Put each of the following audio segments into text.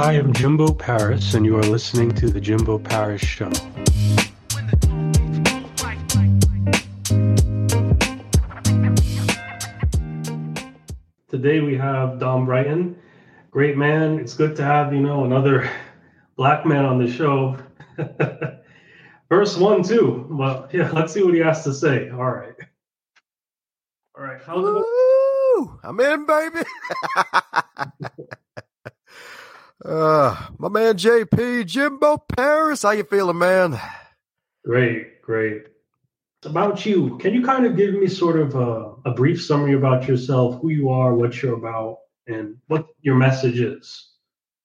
Hi, I'm Jimbo Paris, and you are listening to The Jimbo Paris Show. Today we have Dom Brightmon. Great man. It's good to have, you know, another black man on the show. First one, too. Well, yeah, let's see what he has to say. All right. All right. How's it Woo! I'm in, baby. uh, my man JP Jimbo Paris, how you feeling, man? Great, great. About you, can you kind of give me sort of a, a brief summary about yourself, who you are, what you're about, and what your message is?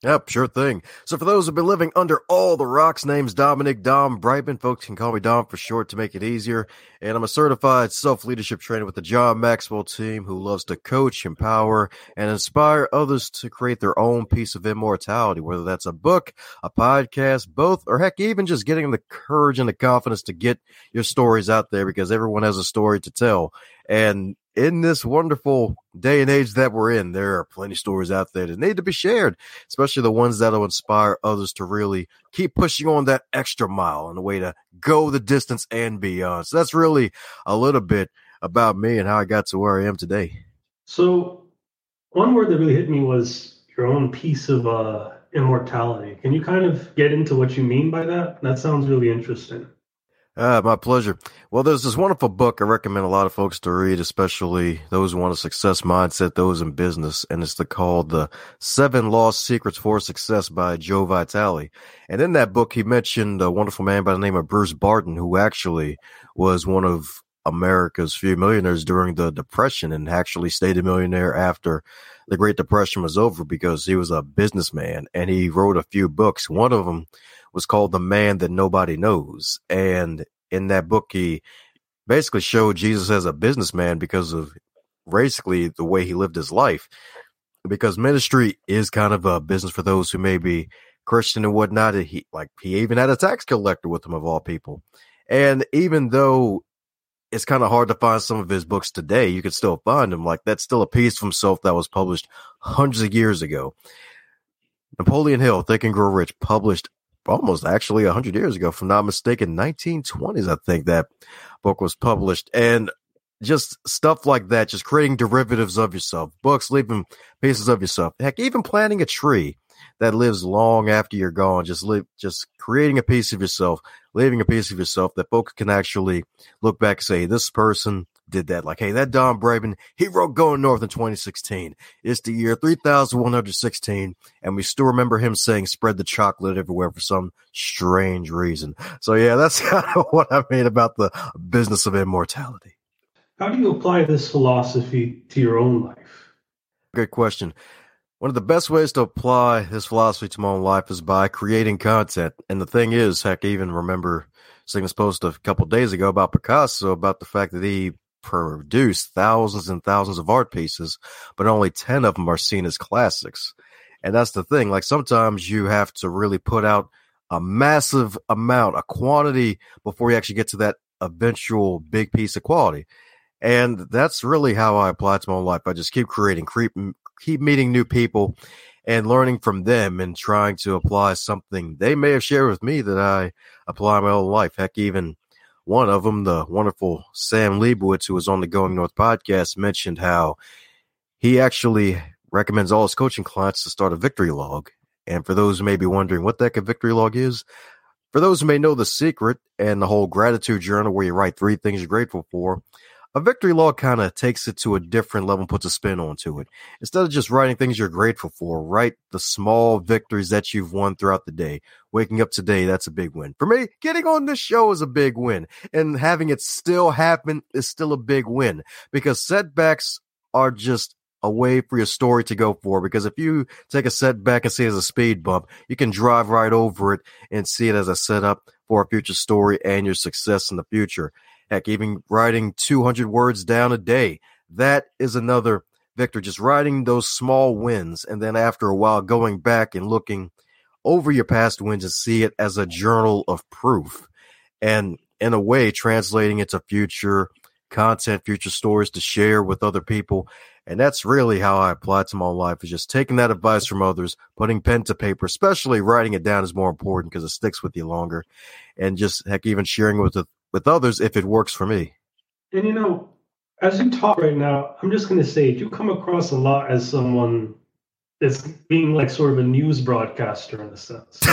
Yep, sure thing. So for those who've been living under all the rocks, name's Dominic Dom Brightmon. Folks can call me Dom for short to make it easier. And I'm a certified self-leadership trainer with the John Maxwell team who loves to coach, empower, and inspire others to create their own piece of immortality, whether that's a book, a podcast, both, or heck, even just getting the courage and the confidence to get your stories out there because everyone has a story to tell. And in this wonderful day and age that we're in, there are plenty of stories out there that need to be shared, especially the ones that'll inspire others to really keep pushing on that extra mile in a way to go the distance and beyond. So that's really a little bit about me and how I got to where I am today. So, one word that really hit me was your own piece of uh, immortality. Can you kind of get into what you mean by that? That sounds really interesting. Ah, my pleasure. Well, there's this wonderful book I recommend a lot of folks to read, especially those who want a success mindset, those in business, and it's the called the Seven Lost Secrets for Success by Joe Vitale. And in that book, he mentioned a wonderful man by the name of Bruce Barton, who actually was one of America's few millionaires during the Depression and actually stayed a millionaire after the Great Depression was over because he was a businessman and he wrote a few books. One of them was called The Man That Nobody Knows. And in that book, he basically showed Jesus as a businessman because of basically the way he lived his life. Because ministry is kind of a business for those who may be Christian and whatnot. He like he even had a tax collector with him of all people. And even though it's kind of hard to find some of his books today, you can still find them. Like that's still a piece of himself that was published hundreds of years ago. Napoleon Hill, Think and Grow Rich, published almost actually 100 years ago, if I'm not mistaken, 1920s, I think that book was published. And just stuff like that, just creating derivatives of yourself, books, leaving pieces of yourself. Heck, even planting a tree that lives long after you're gone, just live, just creating a piece of yourself, leaving a piece of yourself that folks can actually look back and say, this person did that. Like, hey, that Dom Brightmon, he wrote Going North in 2016. It's the year 3116, and we still remember him saying spread the chocolate everywhere for some strange reason. So, yeah, that's kind of what I mean about the business of immortality. How do you apply this philosophy to your own life? Good question. One of the best ways to apply this philosophy to my own life is by creating content. And the thing is, heck, I even remember seeing this post a couple days ago about Picasso about the fact that he produced thousands and thousands of art pieces, but only 10 of them are seen as classics. And that's the thing. Like sometimes you have to really put out a massive amount, a quantity before you actually get to that eventual big piece of quality. And that's really how I apply it to my own life. I just keep creating, keep, keep meeting new people and learning from them and trying to apply something they may have shared with me that I apply in my own life. Heck, even one of them, the wonderful Sam Leibowitz, who was on the Going North podcast, mentioned how he actually recommends all his coaching clients to start a victory log. And for those who may be wondering what the heck a victory log is, for those who may know the secret and the whole gratitude journal where you write three things you're grateful for, a victory log kind of takes it to a different level and puts a spin onto it. Instead of just writing things you're grateful for, write the small victories that you've won throughout the day. Waking up today, that's a big win. For me, getting on this show is a big win. And having it still happen is still a big win because setbacks are just a way for your story to go for. Because if you take a setback and see it as a speed bump, you can drive right over it and see it as a setup for a future story and your success in the future. Heck, even writing 200 words down a day. That is another victor. Just writing those small wins. And then after a while, going back and looking over your past wins and see it as a journal of proof. And in a way, translating it to future content, future stories to share with other people. And that's really how I apply to my life is just taking that advice from others, putting pen to paper, especially writing it down is more important because it sticks with you longer and just heck, even sharing with, with others if it works for me. And you know, as you talk right now, I'm just going to say, you come across a lot as someone that's being like sort of a news broadcaster in a sense.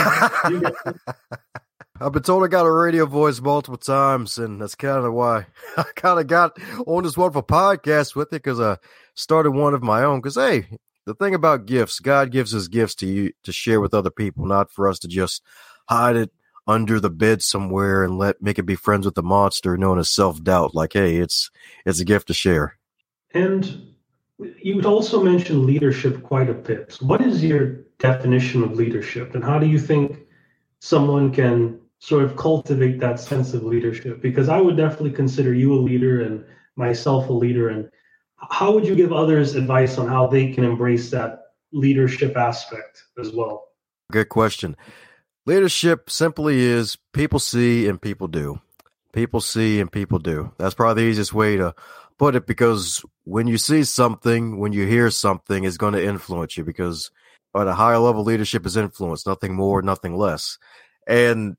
I've been told I got a radio voice multiple times, and that's kind of why I kind of got on this wonderful podcast with it because I started one of my own. Because hey, the thing about gifts, God gives us gifts to you to share with other people, not for us to just hide it under the bed somewhere and let make it be friends with the monster known as self doubt. Like, hey, it's it's a gift to share. And you would also mentioned leadership quite a bit. What is your definition of leadership, and how do you think someone can sort of cultivate that sense of leadership because I would definitely consider you a leader and myself a leader. And how would you give others advice on how they can embrace that leadership aspect as well? Good question. Leadership simply is people see and people do. People see and people do. That's probably the easiest way to put it because when you see something, when you hear something, it's going to influence you because at a higher level, leadership is influence, nothing more, nothing less. And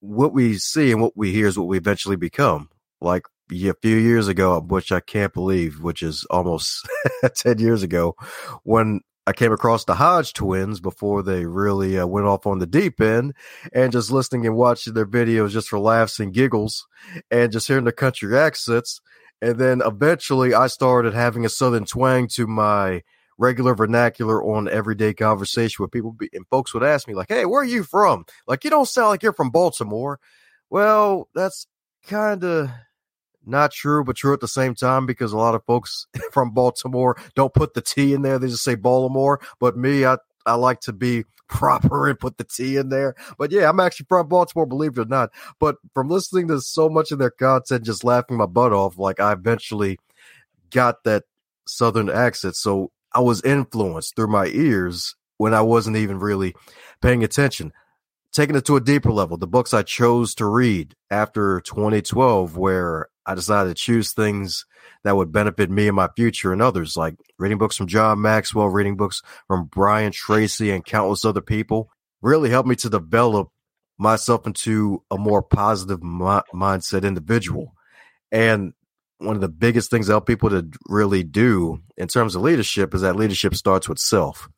what we see and what we hear is what we eventually become. Like a few years ago, which I can't believe, which is almost 10 years ago, when I came across the Hodge twins before they really uh, went off on the deep end and just listening and watching their videos just for laughs and giggles and just hearing the country accents. And then eventually I started having a Southern twang to my regular vernacular on everyday conversation with people. And folks would ask me, like, hey, where are you from? Like, you don't sound like you're from Baltimore. Well, that's kind of not true, but true at the same time because a lot of folks from Baltimore don't put the T in there. They just say Baltimore. But me, I, I like to be proper and put the T in there. But yeah, I'm actually from Baltimore, believe it or not. But from listening to so much of their content, just laughing my butt off, like I eventually got that Southern accent. So I was influenced through my ears when I wasn't even really paying attention. Taking it to a deeper level, the books I chose to read after 2012, where I decided to choose things that would benefit me and my future and others, like reading books from John Maxwell, reading books from Brian Tracy, and countless other people, really helped me to develop myself into a more positive mi- mindset individual. And one of the biggest things I help people to really do in terms of leadership is that leadership starts with self.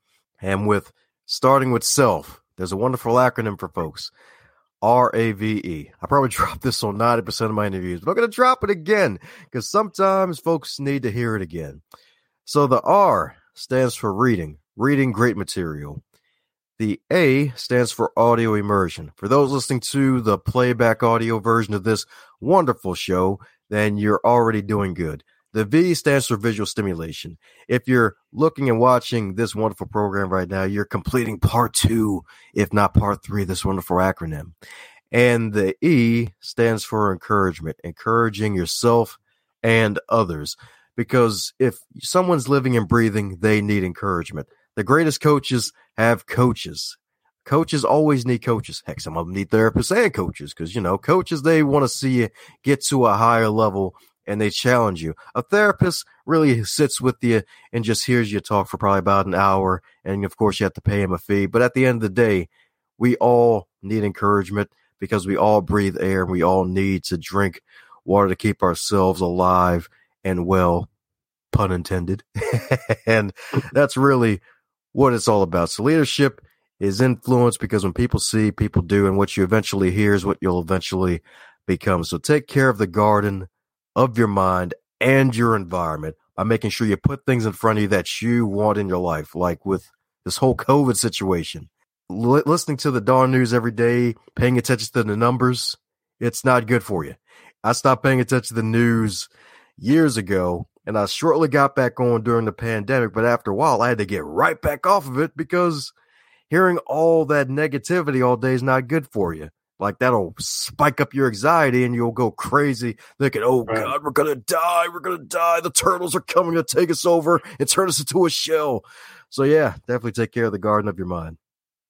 And with starting with self, there's a wonderful acronym for folks. R A V E. I probably dropped this on 90% of my interviews, but I'm going to drop it again because sometimes folks need to hear it again. So the R stands for reading, reading great material. The A stands for audio immersion. For those listening to the playback audio version of this wonderful show, then you're already doing good. The V stands for visual stimulation. If you're looking and watching this wonderful program right now, you're completing part two, if not part three, this wonderful acronym. And the E stands for encouragement, encouraging yourself and others. Because if someone's living and breathing, they need encouragement. The greatest coaches have coaches. Coaches always need coaches. Heck, some of them need therapists and coaches because, you know, coaches, they want to see you get to a higher level and they challenge you. A therapist really sits with you and just hears you talk for probably about an hour. And of course, you have to pay him a fee. But at the end of the day, we all need encouragement because we all breathe air and we all need to drink water to keep ourselves alive and well, pun intended. and that's really what it's all about. So leadership is influence because when people see, people do, and what you eventually hear is what you'll eventually become. So take care of the garden of your mind and your environment by making sure you put things in front of you that you want in your life, like with this whole COVID situation. L- listening to the darn news every day, paying attention to the numbers, it's not good for you. I stopped paying attention to the news years ago and I shortly got back on during the pandemic, but after a while I had to get right back off of it because hearing all that negativity all day is not good for you. Like that'll spike up your anxiety and you'll go crazy thinking, oh right. God, we're to die. We're to die. The turtles are coming to take us over and turn us into a shell. So, yeah, definitely take care of the garden of your mind.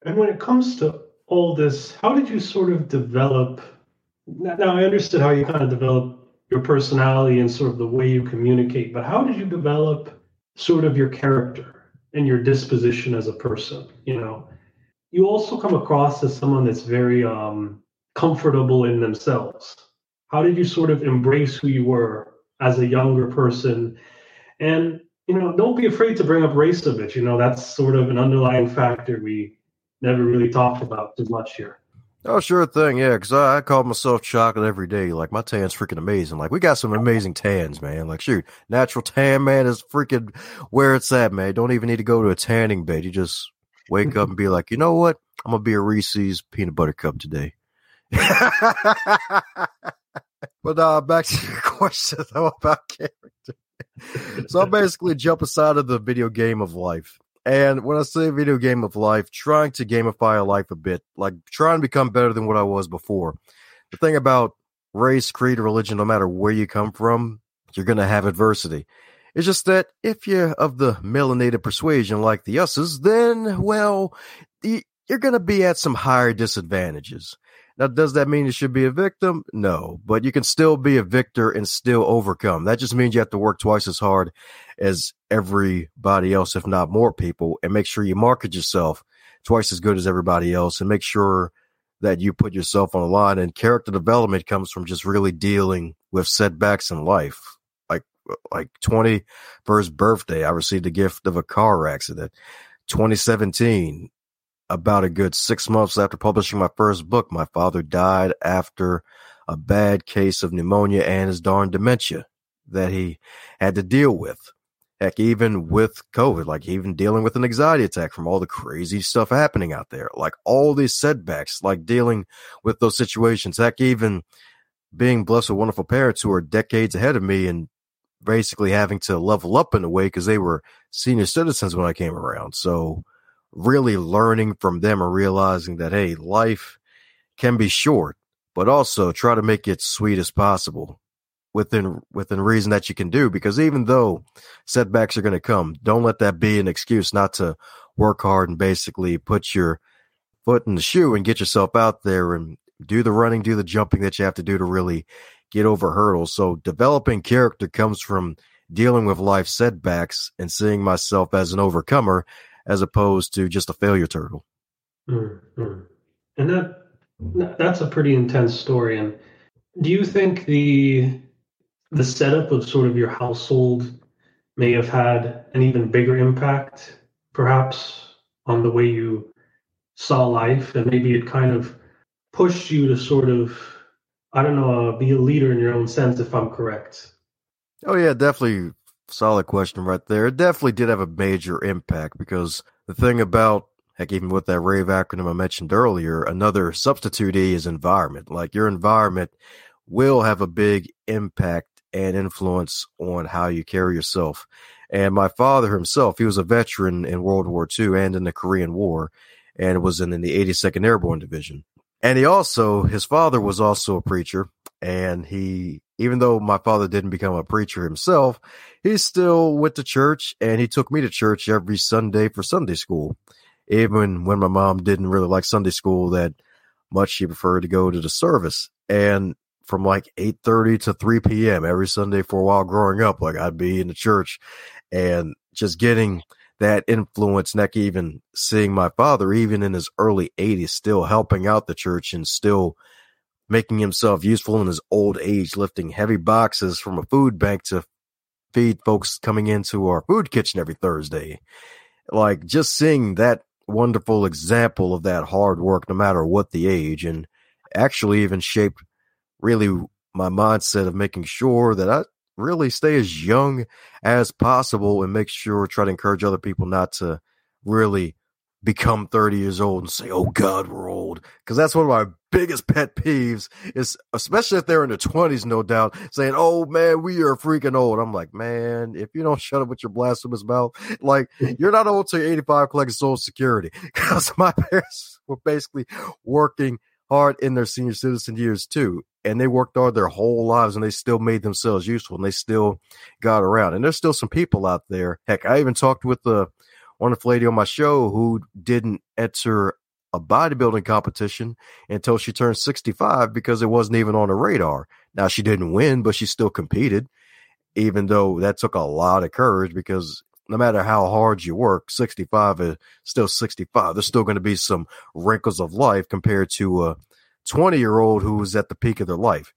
And when it comes to all this, how did you sort of develop? Now, I understood how you kind of developed your personality and sort of the way you communicate, but how did you develop sort of your character and your disposition as a person? You know, you also come across as someone that's very um, comfortable in themselves. How did you sort of embrace who you were as a younger person? And you know, don't be afraid to bring up race a bit. You know, that's sort of an underlying factor we never really talked about too much here. Oh, sure thing, yeah. Because I, I call myself chocolate every day. Like my tan's freaking amazing. Like we got some amazing tans, man. Like shoot, natural tan, man, is freaking where it's at, man. Don't even need to go to a tanning bed. You just wake up and be like, you know what? I'm gonna be a Reese's peanut butter cup today. but uh, back to your question though about character. so I'm basically jump aside of the video game of life. And when I say video game of life, trying to gamify a life a bit, like trying to become better than what I was before. The thing about race, creed, religion, no matter where you come from, you're going to have adversity. It's just that if you're of the melanated persuasion like the us's, then, well, you're going to be at some higher disadvantages. Now, does that mean you should be a victim? No, but you can still be a victor and still overcome. That just means you have to work twice as hard as everybody else, if not more people, and make sure you market yourself twice as good as everybody else and make sure that you put yourself on the line. And character development comes from just really dealing with setbacks in life. Like, like 21st birthday, I received a gift of a car accident. 2017, about a good six months after publishing my first book, my father died after a bad case of pneumonia and his darn dementia that he had to deal with. Heck, even with COVID, like even dealing with an anxiety attack from all the crazy stuff happening out there, like all these setbacks, like dealing with those situations. Heck, even being blessed with wonderful parents who are decades ahead of me and basically having to level up in a way because they were senior citizens when I came around. So, really learning from them and realizing that, hey, life can be short, but also try to make it sweet as possible within within reason that you can do because even though setbacks are going to come don't let that be an excuse not to work hard and basically put your foot in the shoe and get yourself out there and do the running do the jumping that you have to do to really get over hurdles so developing character comes from dealing with life setbacks and seeing myself as an overcomer as opposed to just a failure turtle. Mm-hmm. And that that's a pretty intense story. And do you think the the setup of sort of your household may have had an even bigger impact, perhaps, on the way you saw life, and maybe it kind of pushed you to sort of, I don't know, uh, be a leader in your own sense, if I'm correct. Oh yeah, definitely solid question right there. It definitely did have a major impact because the thing about heck, even with that rave acronym I mentioned earlier, another substitute E is environment. Like your environment will have a big impact and influence on how you carry yourself. And my father himself, he was a veteran in World War II and in the Korean War, and was in, in the 82nd Airborne Division. And he also, his father was also a preacher, and he even though my father didn't become a preacher himself, he still went to church and he took me to church every Sunday for Sunday school. Even when my mom didn't really like Sunday school that much, she preferred to go to the service. And from like 8.30 to 3 p.m. every Sunday for a while growing up, like I'd be in the church and just getting that influence, not even seeing my father, even in his early 80s, still helping out the church and still – making himself useful in his old age, lifting heavy boxes from a food bank to feed folks coming into our food kitchen every Thursday. Like just seeing that wonderful example of that hard work, no matter what the age, and actually even shaped really my mindset of making sure that I really stay as young as possible and make sure try to encourage other people not to really become 30 years old and say, "Oh God, we're old," because that's one of my biggest pet peeves. Is especially if they're in their 20s, no doubt, saying, "Oh man, we are freaking old." I'm like, man, if you don't shut up with your blasphemous mouth, like mm. you're not old till 85 collecting Social Security. Because my parents were basically working hard in their senior citizen years too. And they worked hard their whole lives and they still made themselves useful and they still got around. And there's still some people out there. Heck, I even talked with the wonderful lady on my show who didn't enter a bodybuilding competition until she turned 65 because it wasn't even on the radar. Now she didn't win, but she still competed, even though that took a lot of courage because no matter how hard you work, 65 is still 65. There's still going to be some wrinkles of life compared to a 20 year old who's at the peak of their life.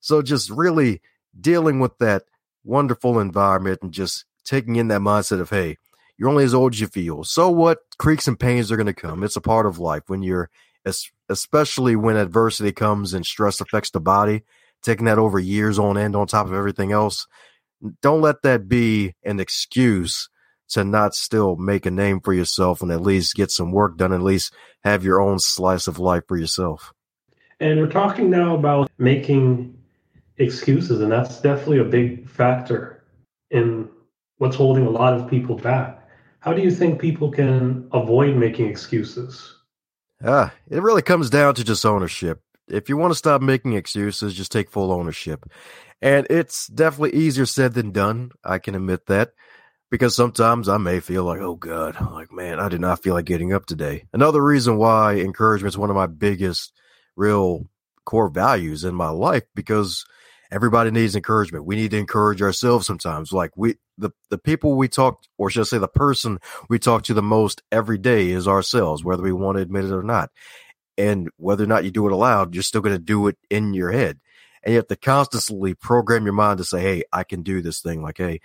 So just really dealing with that wonderful environment and just taking in that mindset of, hey, you're only as old as you feel. So what? Creaks and pains are going to come. It's a part of life when you're, especially when adversity comes and stress affects the body, taking that over years on end on top of everything else. Don't let that be an excuse to not still make a name for yourself and at least get some work done, at least have your own slice of life for yourself. And we're talking now about making excuses, and that's definitely a big factor in what's holding a lot of people back. How do you think people can avoid making excuses? Ah, it really comes down to just ownership. If you want to stop making excuses, just take full ownership. And it's definitely easier said than done. I can admit that because sometimes I may feel like, oh God, like, man, I did not feel like getting up today. Another reason why encouragement is one of my biggest real core values in my life because everybody needs encouragement. We need to encourage ourselves sometimes. Like we, the, the people we talk, or should I say the person we talk to the most every day is ourselves, whether we want to admit it or not. And whether or not you do it aloud, you're still going to do it in your head. And you have to constantly program your mind to say, Hey, I can do this thing. Like, Hey,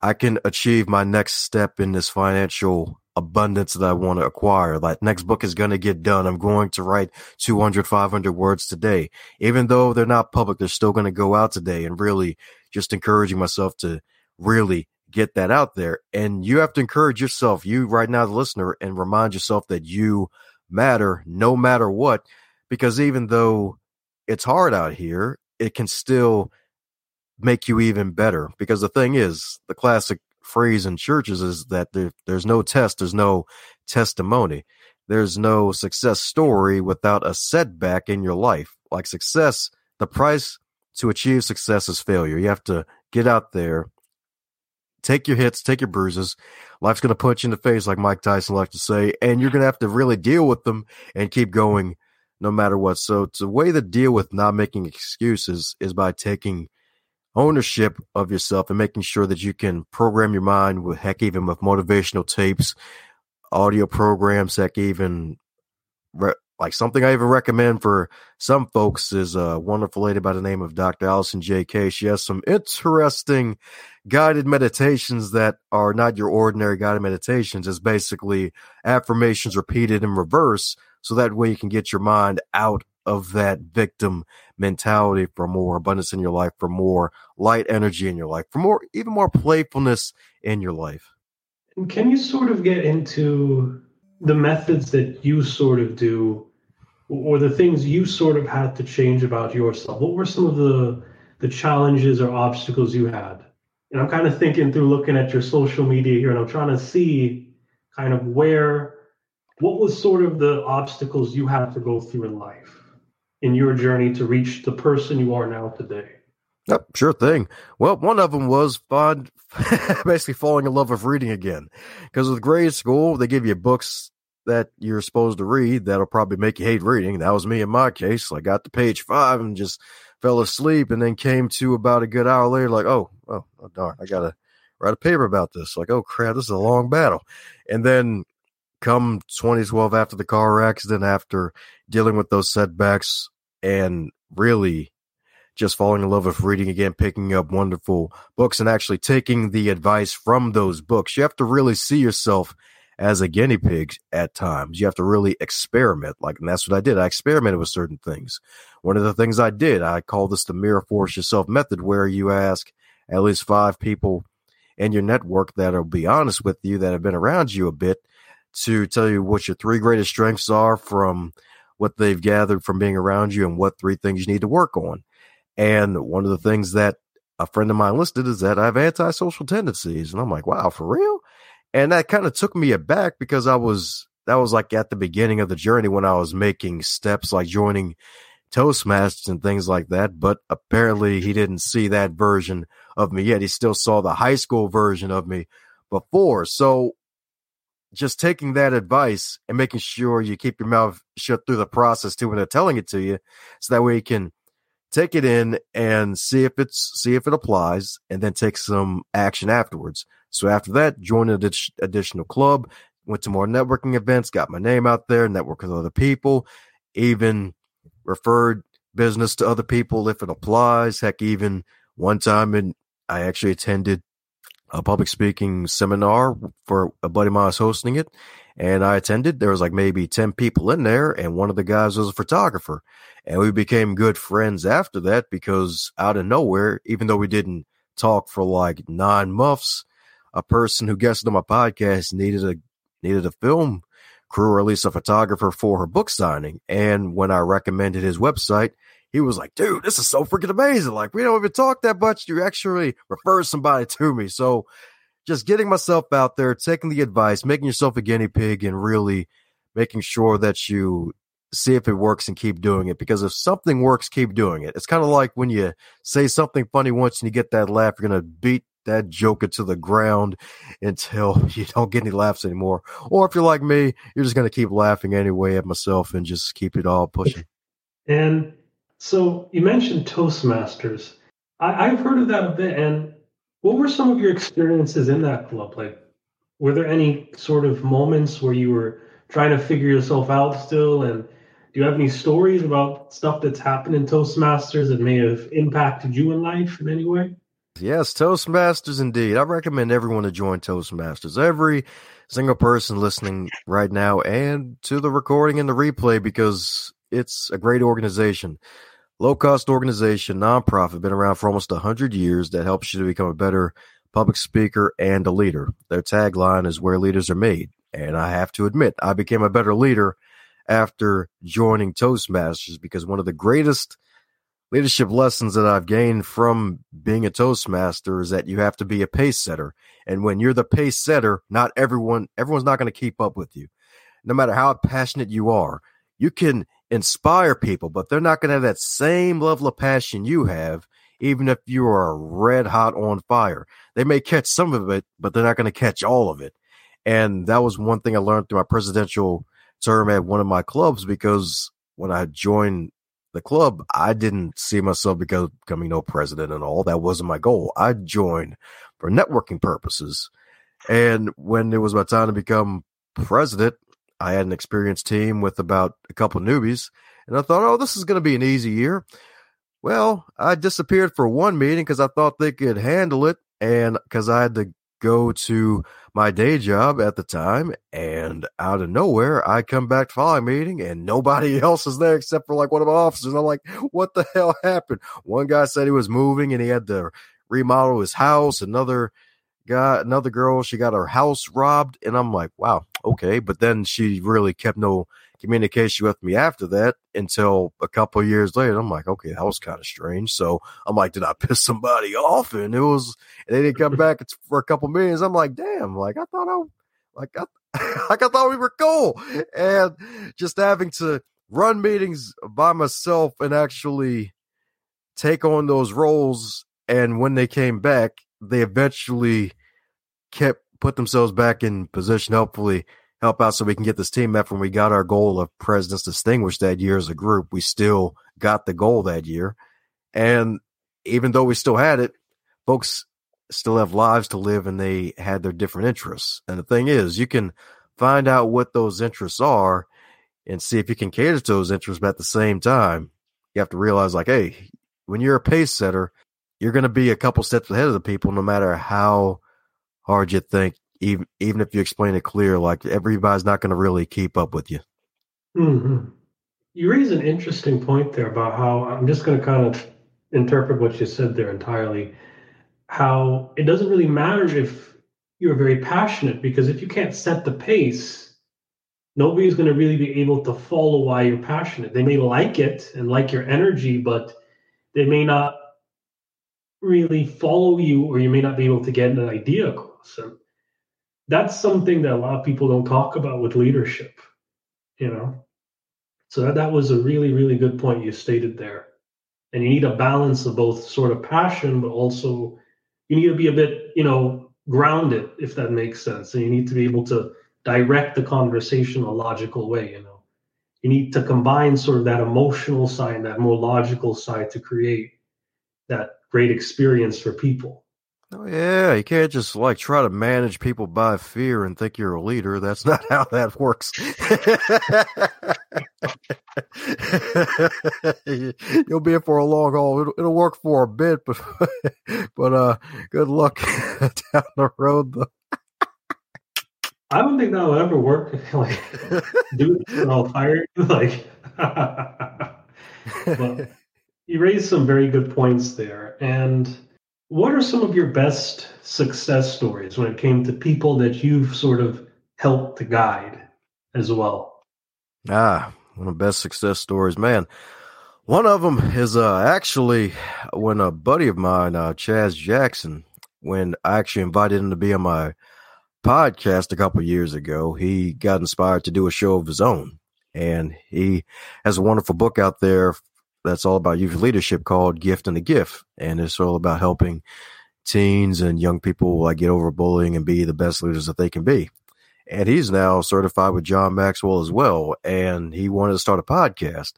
I can achieve my next step in this financial abundance that I want to acquire. That next book is going to get done. I'm going to write 200, 500 words today. Even though they're not public, they're still going to go out today and really just encouraging myself to really get that out there. And you have to encourage yourself, you right now, the listener, and remind yourself that you matter no matter what. Because even though it's hard out here, it can still make you even better. Because the thing is, the classic phrase in churches is that there, there's no test, there's no testimony, there's no success story without a setback in your life. Like success, the price to achieve success is failure. You have to get out there, take your hits, take your bruises. Life's going to punch you in the face, like Mike Tyson likes to say, and you're going to have to really deal with them and keep going no matter what. So, the way to deal with not making excuses is by taking ownership of yourself and making sure that you can program your mind with heck even with motivational tapes audio programs heck even re- like something i even recommend for some folks is a wonderful lady by the name of dr allison jk she has some interesting guided meditations that are not your ordinary guided meditations. It's basically affirmations repeated in reverse so that way you can get your mind out of that victim mentality for more abundance in your life, for more light energy in your life, for more, even more playfulness in your life. Can you sort of get into the methods that you sort of do or the things you sort of had to change about yourself? What were some of the the challenges or obstacles you had? And I'm kind of thinking through looking at your social media here and I'm trying to see kind of where what was sort of the obstacles you had to go through in life? In your journey to reach the person you are now today? Yep, sure thing. Well, one of them was basically falling in love with reading again. Because with grade school, they give you books that you're supposed to read that'll probably make you hate reading. That was me in my case. I got to page five and just fell asleep, and then came to about a good hour later, like, oh, oh, oh darn, I gotta write a paper about this. Like, oh crap, this is a long battle. And then come 2012 after the car accident, after dealing with those setbacks and really just falling in love with reading again, picking up wonderful books and actually taking the advice from those books. You have to really see yourself as a guinea pig at times. You have to really experiment. Like, and that's what I did. I experimented with certain things. One of the things I did, I call this the mirror force yourself method, where you ask at least five people in your network that'll be honest with you that have been around you a bit to tell you what your three greatest strengths are from what they've gathered from being around you and what three things you need to work on. And one of the things that a friend of mine listed is that I have antisocial tendencies. And I'm like, wow, for real? And that kind of took me aback because I was, that was like at the beginning of the journey when I was making steps like joining Toastmasters and things like that. But apparently he didn't see that version of me yet. He still saw the high school version of me before. So just taking that advice and making sure you keep your mouth shut through the process too when they're telling it to you, so that way you can take it in and see if it's see if it applies, and then take some action afterwards. So after that, join an additional club, went to more networking events, got my name out there, network with other people, even referred business to other people if it applies. Heck, even one time, and I actually attended a public speaking seminar for a buddy of mine was hosting it, and I attended. There was like maybe ten people in there, and one of the guys was a photographer, and we became good friends after that because out of nowhere, even though we didn't talk for like nine months, a person who guested on my podcast needed a needed a film crew or at least a photographer for her book signing, and when I recommended his website he was like, dude, this is so freaking amazing. Like, we don't even talk that much. You actually refer somebody to me. So just getting myself out there, taking the advice, making yourself a guinea pig, and really making sure that you see if it works and keep doing it. Because if something works, keep doing it. It's kind of like when you say something funny once and you get that laugh, you're going to beat that joke into the ground until you don't get any laughs anymore. Or if you're like me, you're just going to keep laughing anyway at myself and just keep it all pushing. And so you mentioned Toastmasters. I, have heard of that a bit. And what were some of your experiences in that club? Like, were there any sort of moments where you were trying to figure yourself out still? And do you have any stories about stuff that's happened in Toastmasters that may have impacted you in life in any way? Yes, Toastmasters indeed. I recommend everyone to join Toastmasters. Every single person listening right now and to the recording and the replay because it's a great organization. Low cost organization, nonprofit, been around for almost 100 years that helps you to become a better public speaker and a leader. Their tagline is where leaders are made. And I have to admit, I became a better leader after joining Toastmasters because one of the greatest leadership lessons that I've gained from being a Toastmaster is that you have to be a pace setter. And when you're the pace setter, not everyone, everyone's not going to keep up with you. No matter how passionate you are, you can inspire people, but they're not going to have that same level of passion you have, even if you are red hot on fire. They may catch some of it, but they're not going to catch all of it. And that was one thing I learned through my presidential term at one of my clubs because when I joined the club, I didn't see myself becoming no president and all. That wasn't my goal. I joined for networking purposes. And when it was my time to become president, I had an experienced team with about a couple newbies, and I thought, oh, this is going to be an easy year. Well, I disappeared for one meeting because I thought they could handle it, and because I had to go to my day job at the time, and out of nowhere, I come back to following meeting, and nobody else is there except for like one of my officers. I'm like, what the hell happened? One guy said he was moving and he had to remodel his house. Another guy, another girl, she got her house robbed, and I'm like, wow, okay. But then she really kept no communication with me after that until a couple years later. I'm like, okay, that was kind of strange. So I'm like, did I piss somebody off? And it was, and they didn't come back for a couple minutes. I'm like, damn, like I thought I, like I, like I thought we were cool, and just having to run meetings by myself and actually take on those roles. And when they came back, they eventually kept put themselves back in position, hopefully help out so we can get this team up when we got our goal of President's Distinguished that year as a group. We still got the goal that year. And even though we still had it, folks still have lives to live and they had their different interests. And the thing is, you can find out what those interests are and see if you can cater to those interests, but at the same time, you have to realize like, hey, when you're a pace setter, you're going to be a couple steps ahead of the people, no matter how hard you think. Even even if you explain it clear, like everybody's not going to really keep up with you. Mm-hmm. You raise an interesting point there about how I'm just going to kind of interpret what you said there entirely. How it doesn't really matter if you're very passionate because if you can't set the pace, nobody's going to really be able to follow why you're passionate. They may like it and like your energy, but they may not really follow you or you may not be able to get an idea across. And that's something that a lot of people don't talk about with leadership you know? So that, that was a really really good point you stated there. And you need a balance of both sort of passion but also you need to be a bit you know grounded if that makes sense. And you need to be able to direct the conversation a logical way, you know. You need to combine sort of that emotional side, that more logical side to create that great experience for people. Oh yeah, you can't just like try to manage people by fear and think you're a leader. That's not how that works. You'll be in for a long haul. It'll, it'll work for a bit, but but uh, good luck down the road. Though. I don't think that'll ever work. like, do it and I'll fire you. Like, but you raised some very good points there, and what are some of your best success stories when it came to people that you've sort of helped to guide as well? Ah, one of the best success stories, man. One of them is uh, actually when a buddy of mine, uh, Chaz Jackson, when I actually invited him to be on my podcast a couple years ago, he got inspired to do a show of his own. And he has a wonderful book out there that's all about youth leadership called Gift and the Gift. And it's all about helping teens and young people like get over bullying and be the best leaders that they can be. And he's now certified with John Maxwell as well. And he wanted to start a podcast.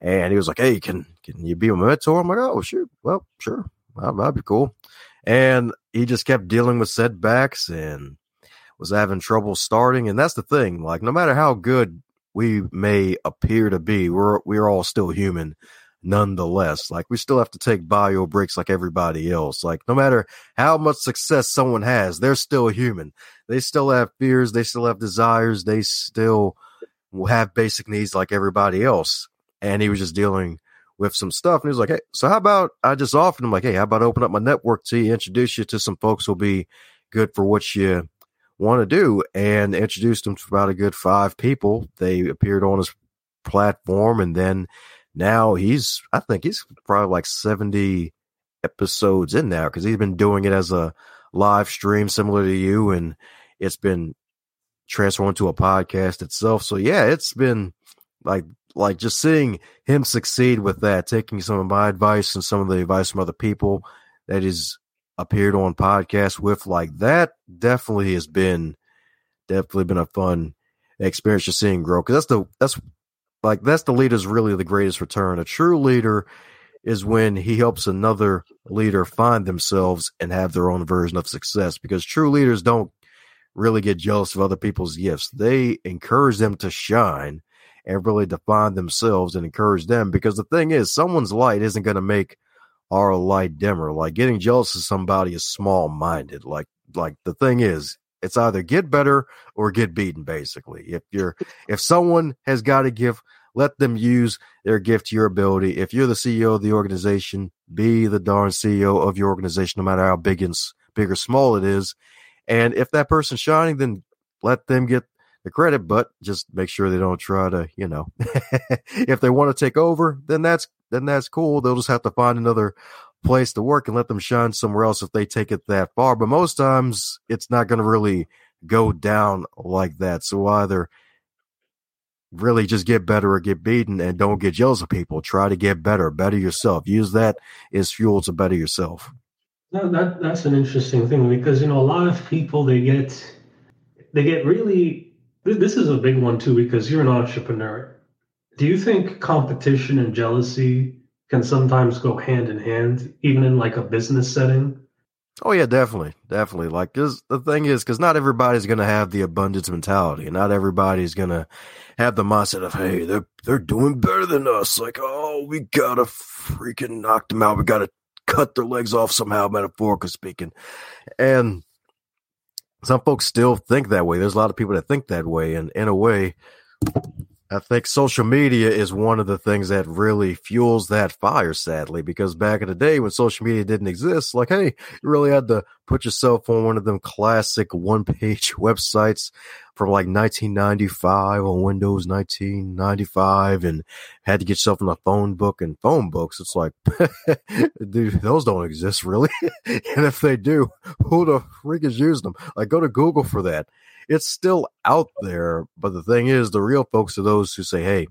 And he was like, Hey, can can you be a mentor? I'm like, Oh, sure. Well, sure. That, that'd be cool. And he just kept dealing with setbacks and was having trouble starting. And that's the thing. Like, no matter how good we may appear to be, we're we're all still human nonetheless. Like we still have to take bio breaks like everybody else. Like no matter how much success someone has, they're still human. They still have fears, they still have desires, they still have basic needs like everybody else. And he was just dealing with some stuff. And he was like, Hey, so how about I just offered him like, Hey, how about I open up my network to you, introduce you to some folks who'll be good for what you want to do and introduced him to about a good five people. They appeared on his platform and then now he's, I think he's probably like 70 episodes in now because he's been doing it as a live stream similar to you and it's been transformed to a podcast itself. So yeah, it's been like, like just seeing him succeed with that, taking some of my advice and some of the advice from other people that is appeared on podcasts with like that definitely has been definitely been a fun experience to seeing grow because that's the that's like that's the leader's really the greatest return. A true leader is when he helps another leader find themselves and have their own version of success because true leaders don't really get jealous of other people's gifts. They encourage them to shine and really define themselves and encourage them because the thing is someone's light isn't going to make are a light dimmer. Like getting jealous of somebody is small minded. Like like the thing is, it's either get better or get beaten. Basically, if you're if someone has got a gift, let them use their gift to your ability. If you're the CEO of the organization, be the darn CEO of your organization, no matter how big and big or small it is. And if that person's shining, then let them get the credit, but just make sure they don't try to, you know, if they want to take over, then that's then that's cool. They'll just have to find another place to work and let them shine somewhere else if they take it that far. But most times it's not going to really go down like that. So either really just get better or get beaten and don't get jealous of people. Try to get better, better yourself. Use that as fuel to better yourself. That that's an interesting thing because you know a lot of people they get they get really this is a big one too because you're an entrepreneur. Do you think competition and jealousy can sometimes go hand in hand, even in like a business setting? Oh yeah, definitely, definitely. Like, cause the thing is, because not everybody's gonna have the abundance mentality, and not everybody's gonna have the mindset of, hey, they're they're doing better than us. Like, oh, we gotta freaking knock them out. We gotta cut their legs off somehow, metaphorically speaking. And some folks still think that way. There's a lot of people that think that way, and in a way, I think social media is one of the things that really fuels that fire, sadly, because back in the day when social media didn't exist, like, hey, you really had to put yourself on one of them classic one page websites from like 1995 on Windows 1995 and had to get yourself in a phone book and phone books. It's like, dude, those don't exist really. and if they do, who the freak is using them? Like, go to Google for that. It's still out there. But the thing is, the real folks are those who say, hey,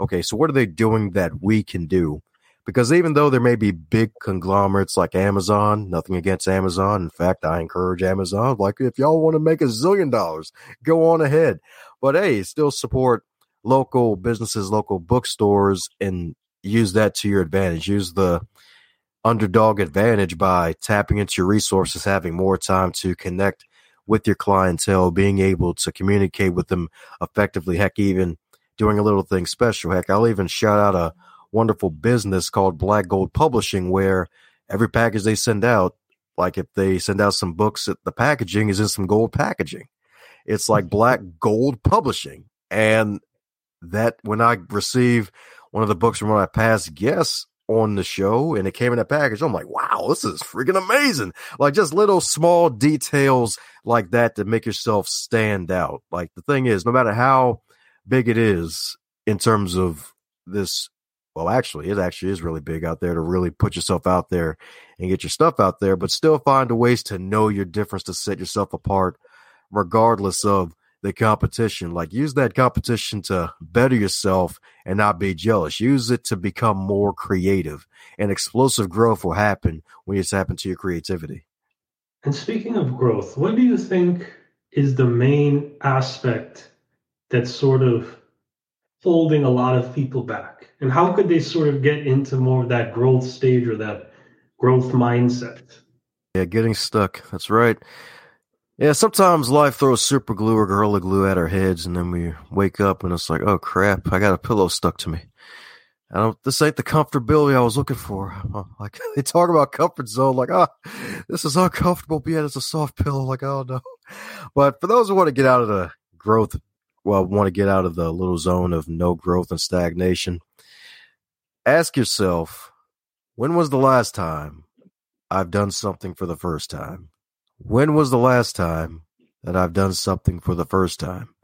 okay, so what are they doing that we can do? Because even though there may be big conglomerates like Amazon, nothing against Amazon. In fact, I encourage Amazon. Like, if y'all want to make a zillion dollars, go on ahead. But hey, still support local businesses, local bookstores, and use that to your advantage. Use the underdog advantage by tapping into your resources, having more time to connect with your clientele, being able to communicate with them effectively. Heck, even doing a little thing special. Heck, I'll even shout out a wonderful business called Black Gold Publishing, where every package they send out, like if they send out some books, the packaging is in some gold packaging. It's like mm-hmm. Black Gold Publishing. And that when I receive one of the books from one of my past guests on the show and it came in a package, I'm like, wow, this is freaking amazing. Like just little small details like that to make yourself stand out. Like the thing is, no matter how big it is in terms of this well, actually, it actually is really big out there to really put yourself out there and get your stuff out there, but still find a ways to know your difference to set yourself apart, regardless of the competition. Like, use that competition to better yourself and not be jealous. Use it to become more creative, and explosive growth will happen when you tap into your creativity. And speaking of growth, what do you think is the main aspect that's sort of holding a lot of people back? And how could they sort of get into more of that growth stage or that growth mindset? Yeah, getting stuck. That's right. Yeah, sometimes life throws super glue or gorilla glue at our heads, and then we wake up and it's like, oh crap, I got a pillow stuck to me. I don't. This ain't the comfortability I was looking for. Like they talk about comfort zone, like, ah, oh, this is uncomfortable, but yet it's a soft pillow. Like, oh no. But for those who want to get out of the growth, well, want to get out of the little zone of no growth and stagnation, ask yourself, when was the last time I've done something for the first time? When was the last time that I've done something for the first time?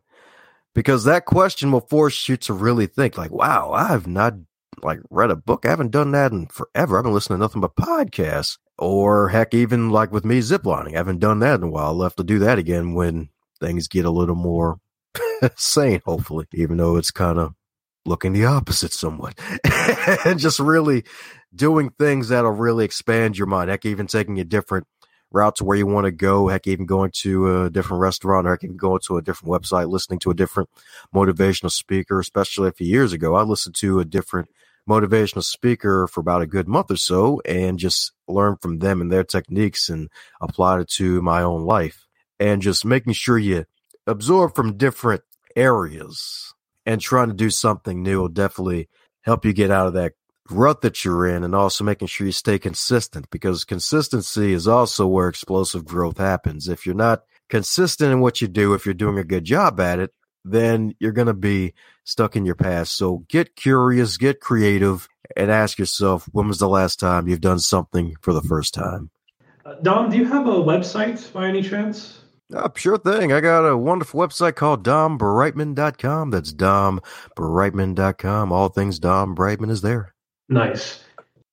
Because that question will force you to really think, like, wow, I've not like read a book. I haven't done that in forever. I've been listening to nothing but podcasts. Or heck, even like with me ziplining. I haven't done that in a while. I'll have to do that again when things get a little more sane, hopefully, even though it's kind of looking the opposite somewhat and just really doing things that'll really expand your mind. Heck, even taking a different route to where you want to go. Heck, even going to a different restaurant or heck, even going to a different website, listening to a different motivational speaker, especially a few years ago. I listened to a different motivational speaker for about a good month or so and just learned from them and their techniques and applied it to my own life and just making sure you absorb from different areas and trying to do something new will definitely help you get out of that rut that you're in and also making sure you stay consistent because consistency is also where explosive growth happens. If you're not consistent in what you do, if you're doing a good job at it, then you're going to be stuck in your past. So get curious, get creative, and ask yourself when was the last time you've done something for the first time? Uh, Dom, do you have a website by any chance? Uh, sure thing. I got a wonderful website called dombrightmon.com. That's dombrightmon.com. All things Dom Brightmon is there. Nice.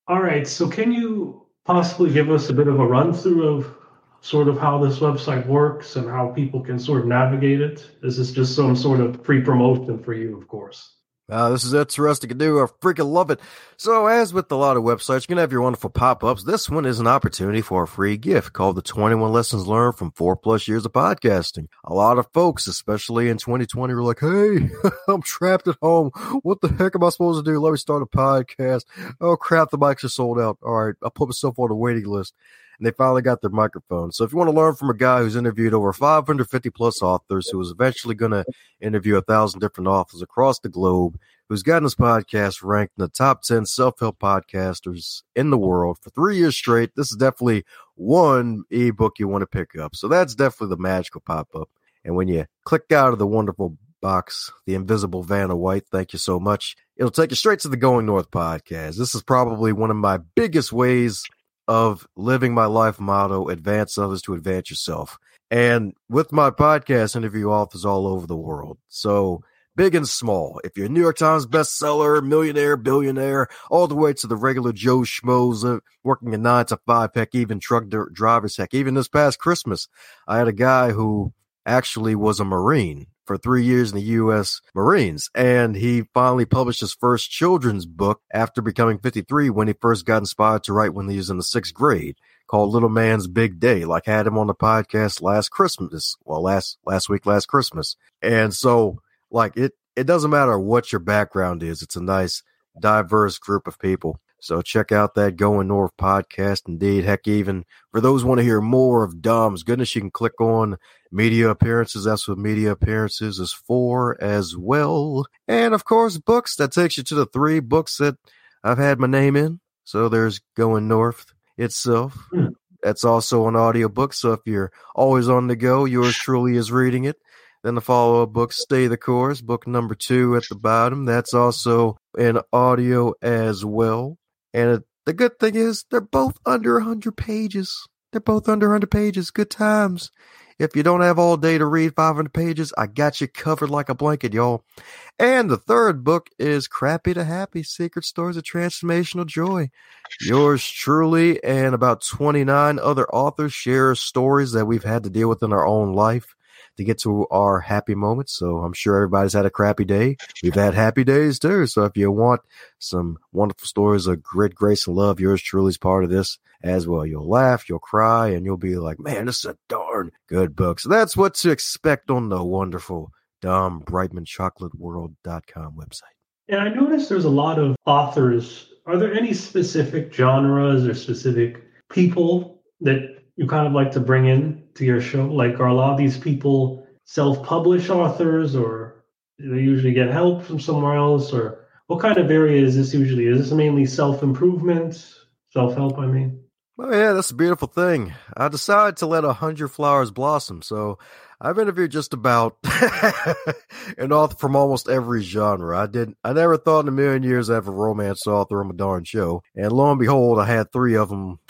All right. So, can you possibly give us a bit of a run through of sort of how this website works and how people can sort of navigate it? Is this is just some sort of free promotion for you, of course? Uh, this is interesting to do. I freaking love it. So, as with a lot of websites, you're to have your wonderful pop ups. This one is an opportunity for a free gift called the 21 Lessons Learned from Four Plus Years of Podcasting. A lot of folks, especially in 2020, were like, hey, I'm trapped at home. What the heck am I supposed to do? Let me start a podcast. Oh, crap, the mics are sold out. All right, I'll put myself on a waiting list and they finally got their microphone. So if you want to learn from a guy who's interviewed over 550 plus authors, who is eventually going to interview a thousand different authors across the globe, who's gotten his podcast ranked in the top 10 self-help podcasters in the world for three years straight, this is definitely one ebook you want to pick up. So that's definitely the magical pop-up. And when you click out of the wonderful box, the invisible Vanna White, thank you so much. It'll take you straight to the Going North podcast. This is probably one of my biggest ways of living my life motto advance others to advance yourself. And with my podcast, interview authors all over the world. So big and small. If you're a New York Times bestseller, millionaire, billionaire, all the way to the regular Joe Schmoes uh, working a nine to five, heck, even truck drivers, heck, even this past Christmas, I had a guy who actually was a Marine for three years in the U.S. Marines. And he finally published his first children's book after becoming 53 when he first got inspired to write when he was in the sixth grade called Little Man's Big Day. Like I had him on the podcast last Christmas. Well, last, last week, last Christmas. And so like it, it doesn't matter what your background is. It's a nice, diverse group of people. So check out that Going North podcast. Indeed, heck, even for those want to hear more of Dom's goodness, you can click on media appearances. That's what media appearances is for as well. And of course, books. That takes you to the three books that I've had my name in. So there's Going North itself. Hmm. That's also an audiobook. So if you're always on the go, yours truly is reading it. Then the follow up book, Stay the Course, book number two at the bottom. That's also an audio as well. And the good thing is they're both under 100 pages. They're both under 100 pages. Good times. If you don't have all day to read 500 pages, I got you covered like a blanket, y'all. And the third book is Crappy to Happy Sacred Stories of Transformational Joy. Yours truly and about 29 other authors share stories that we've had to deal with in our own life to get to our happy moments. So I'm sure everybody's had a crappy day. We've had happy days too. So if you want some wonderful stories of grit, grace, and love, yours truly is part of this as well. You'll laugh, you'll cry, and you'll be like, man, this is a darn good book. So that's what to expect on the wonderful Dom Brightmon ChocolateWorld.com website. And I noticed there's a lot of authors. Are there any specific genres or specific people that you kind of like to bring in to your show? Like, are a lot of these people self-published authors, or they usually get help from somewhere else, or what kind of area is this usually? Is this mainly self-improvement, self-help? I mean. Oh yeah, that's a beautiful thing. I decided to let a hundred flowers blossom, so I've interviewed just about an author from almost every genre. I did. I never thought in a million years I'd have a romance author on my darn show, and lo and behold, I had three of them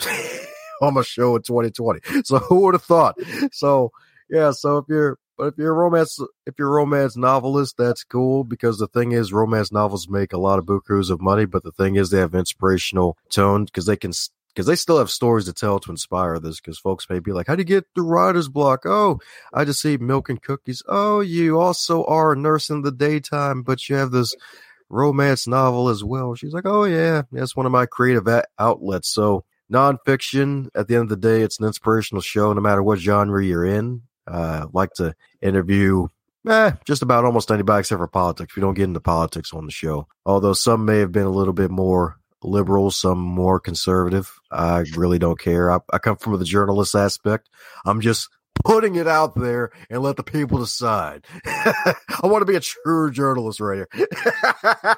on my show in 2020. So who would have thought? So yeah, so if you're but if you're a romance if you're a romance novelist, that's cool because the thing is romance novels make a lot of bukus of money, but the thing is they have inspirational tone because they can because they still have stories to tell to inspire this. Because folks may be like, "How do you get the writer's block?" Oh, I just eat milk and cookies. Oh, you also are a nurse in the daytime, but you have this romance novel as well. She's like, "Oh yeah, that's one of my creative outlets." So nonfiction. At the end of the day, it's an inspirational show, no matter what genre you're in. Uh, like to interview eh, just about almost anybody except for politics. We don't get into politics on the show, although some may have been a little bit more liberal, some more conservative. I really don't care. I, I come from the journalist aspect. I'm just putting it out there and let the people decide. I want to be a true journalist right here.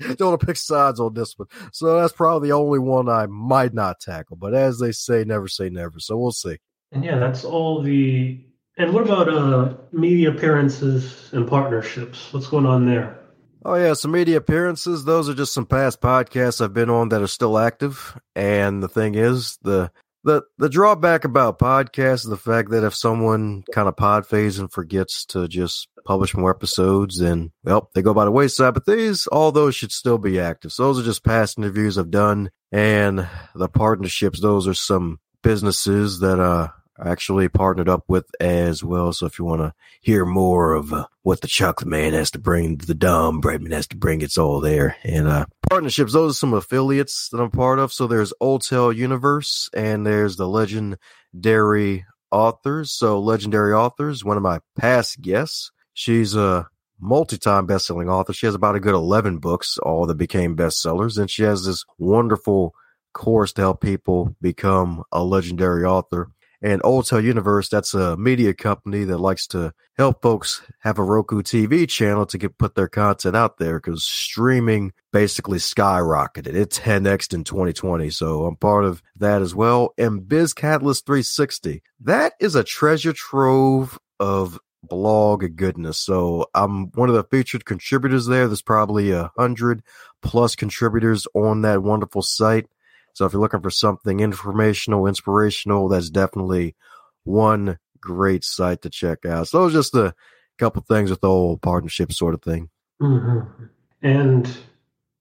Don't want to pick sides on this one. So that's probably the only one I might not tackle. But as they say, never say never. So we'll see. And yeah, that's all the. And what about uh, media appearances and partnerships? What's going on there? Oh yeah, some media appearances. Those are just some past podcasts I've been on that are still active. And the thing is, the the the drawback about podcasts is the fact that if someone kind of pod phase and forgets to just publish more episodes, then well, they go by the wayside. But these, all those should still be active. So those are just past interviews I've done, and the partnerships. Those are some businesses that uh actually partnered up with as well. So if you want to hear more of uh, what the Chocolate Man has to bring, the Dom Brightmon has to bring, it's all there. And uh, partnerships, those are some affiliates that I'm part of. So there's Old Tale Universe and there's the Legendary Authors. So Legendary Authors, one of my past guests. She's a multi-time best-selling author. She has about a good 11 books, all that became bestsellers. And she has this wonderful course to help people become a legendary author. And Old Tale Universe, that's a media company that likes to help folks have a Roku TV channel to get put their content out there because streaming basically skyrocketed. It 10x in 2020. So I'm part of that as well. And Biz Catalyst 360, that is a treasure trove of blog goodness. So I'm one of the featured contributors there. There's probably a hundred plus contributors on that wonderful site. So if you're looking for something informational, inspirational, that's definitely one great site to check out. So are just a couple things with the whole partnership sort of thing. Mm-hmm. And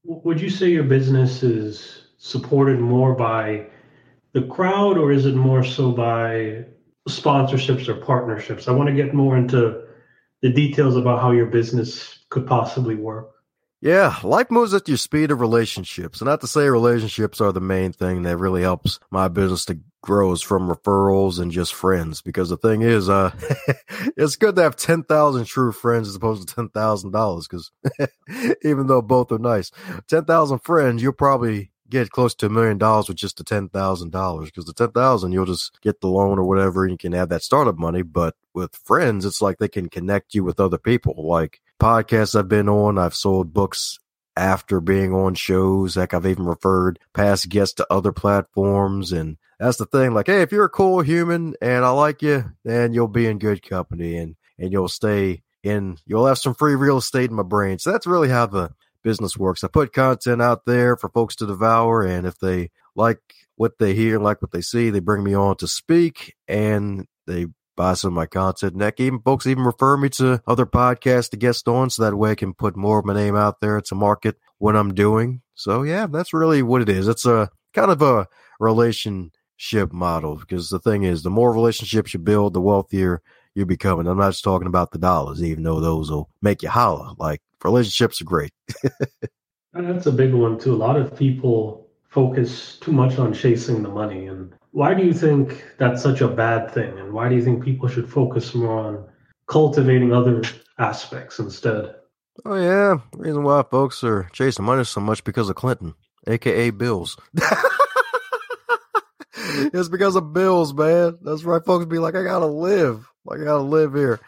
would you say your business is supported more by the crowd or is it more so by sponsorships or partnerships? I want to get more into the details about how your business could possibly work. Yeah, life moves at your speed of relationships. And not to say relationships are the main thing that really helps my business to grow is from referrals and just friends. Because the thing is, uh, it's good to have 10,000 true friends as opposed to $10,000. Because even though both are nice, 10,000 friends, you'll probably get close to a million dollars with just the $10,000 because the 10,000 you'll just get the loan or whatever and you can have that startup money. But with friends, it's like they can connect you with other people. Like podcasts I've been on, I've sold books after being on shows. Like I've even referred past guests to other platforms. And that's the thing. Like, hey, if you're a cool human and I like you, then you'll be in good company and, and you'll stay in, you'll have some free real estate in my brain. So that's really how the business works. I put content out there for folks to devour, and if they like what they hear, like what they see, they bring me on to speak, and they buy some of my content. Heck, even folks even refer me to other podcasts to guest on, so that way I can put more of my name out there to market what I'm doing. So yeah, that's really what it is. It's a kind of a relationship model because the thing is, the more relationships you build, the wealthier you become. And I'm not just talking about the dollars, even though those will make you holler. Like relationships are great. That's a big one too. A lot of people focus too much on chasing the money. And why do you think that's such a bad thing? And why do you think people should focus more on cultivating other aspects instead? Oh yeah, reason why folks are chasing money so much because of Clinton, aka bills. it's because of bills, man. That's right. Folks be like, I gotta live. I gotta live here.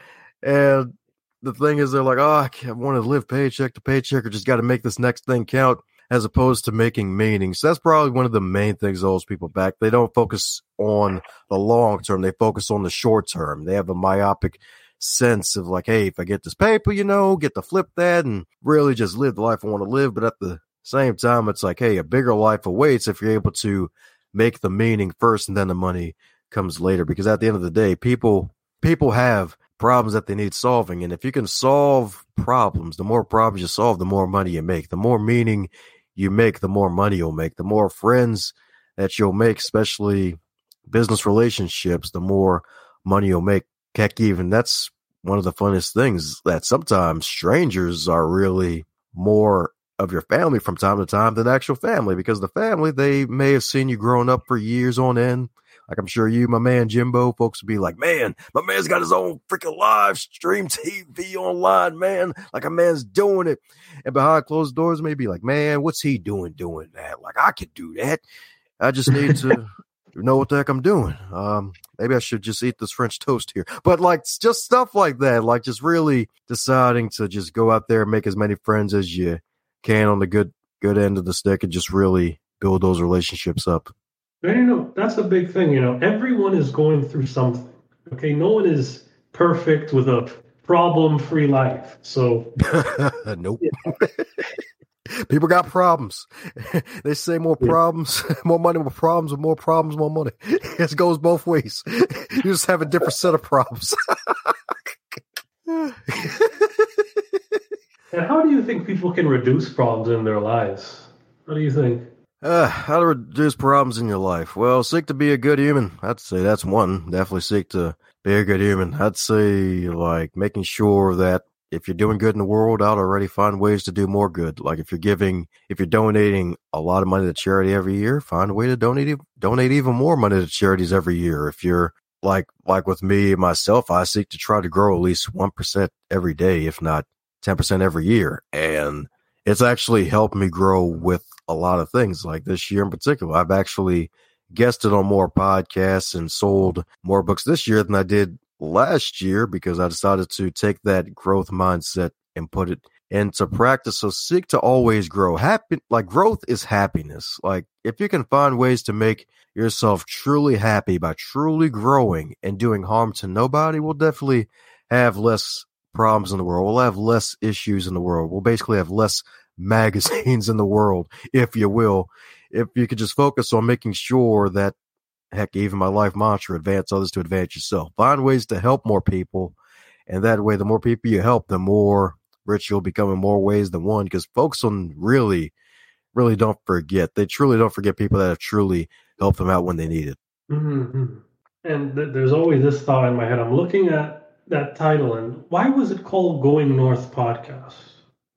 And the thing is, they're like, oh, I want to live paycheck to paycheck, or just got to make this next thing count, as opposed to making meaning. So that's probably one of the main things that holds people back. They don't focus on the long term; they focus on the short term. They have a myopic sense of like, hey, if I get this paper, you know, get to flip that and really just live the life I want to live. But at the same time, it's like, hey, a bigger life awaits if you're able to make the meaning first and then the money comes later. Because at the end of the day, people people have problems that they need solving. And if you can solve problems, the more problems you solve, the more money you make. The more meaning you make, the more money you'll make. The more friends that you'll make, especially business relationships, the more money you'll make. Heck, even that's one of the funnest things that sometimes strangers are really more of your family from time to time than actual family because the family they may have seen you growing up for years on end like I'm sure you, my man Jimbo, folks would be like, man, my man's got his own freaking live stream TV online, man. Like a man's doing it. And behind closed doors, maybe like, man, what's he doing doing that? Like I could do that. I just need to know what the heck I'm doing. Um, maybe I should just eat this French toast here. But like just stuff like that, like just really deciding to just go out there and make as many friends as you can on the good good end of the stick and just really build those relationships up. No, no, no. That's a big thing. You know, everyone is going through something. Okay, no one is perfect with a problem-free life. So, nope. People got problems. they say more problems, more money, more problems, more problems, more money. It goes both ways. You just have a different set of problems. and how do you think people can reduce problems in their lives? What do you think? Uh, how to reduce problems in your life? Well, seek to be a good human. I'd say that's one. Definitely seek to be a good human. I'd say like making sure that if you're doing good in the world, I'd already find ways to do more good. Like if you're giving, if you're donating a lot of money to charity every year, find a way to donate donate even more money to charities every year. If you're like like with me myself, I seek to try to grow at least one percent every day, if not ten percent every year, and it's actually helped me grow with a lot of things. Like this year in particular, I've actually guested on more podcasts and sold more books this year than I did last year because I decided to take that growth mindset and put it into practice. So seek to always grow. Happy, like growth is happiness. Like if you can find ways to make yourself truly happy by truly growing and doing harm to nobody, we'll definitely have less problems in the world. We'll have less issues in the world. We'll basically have less magazines in the world, if you will. If you could just focus on making sure that, heck, even my life mantra, advance others to advance yourself. Find ways to help more people. And that way, the more people you help, the more rich you'll become in more ways than one. Because folks on really, really don't forget. They truly don't forget people that have truly helped them out when they need it. Mm-hmm. And th- there's always this thought in my head. I'm looking at that title and why was it called Going North Podcast?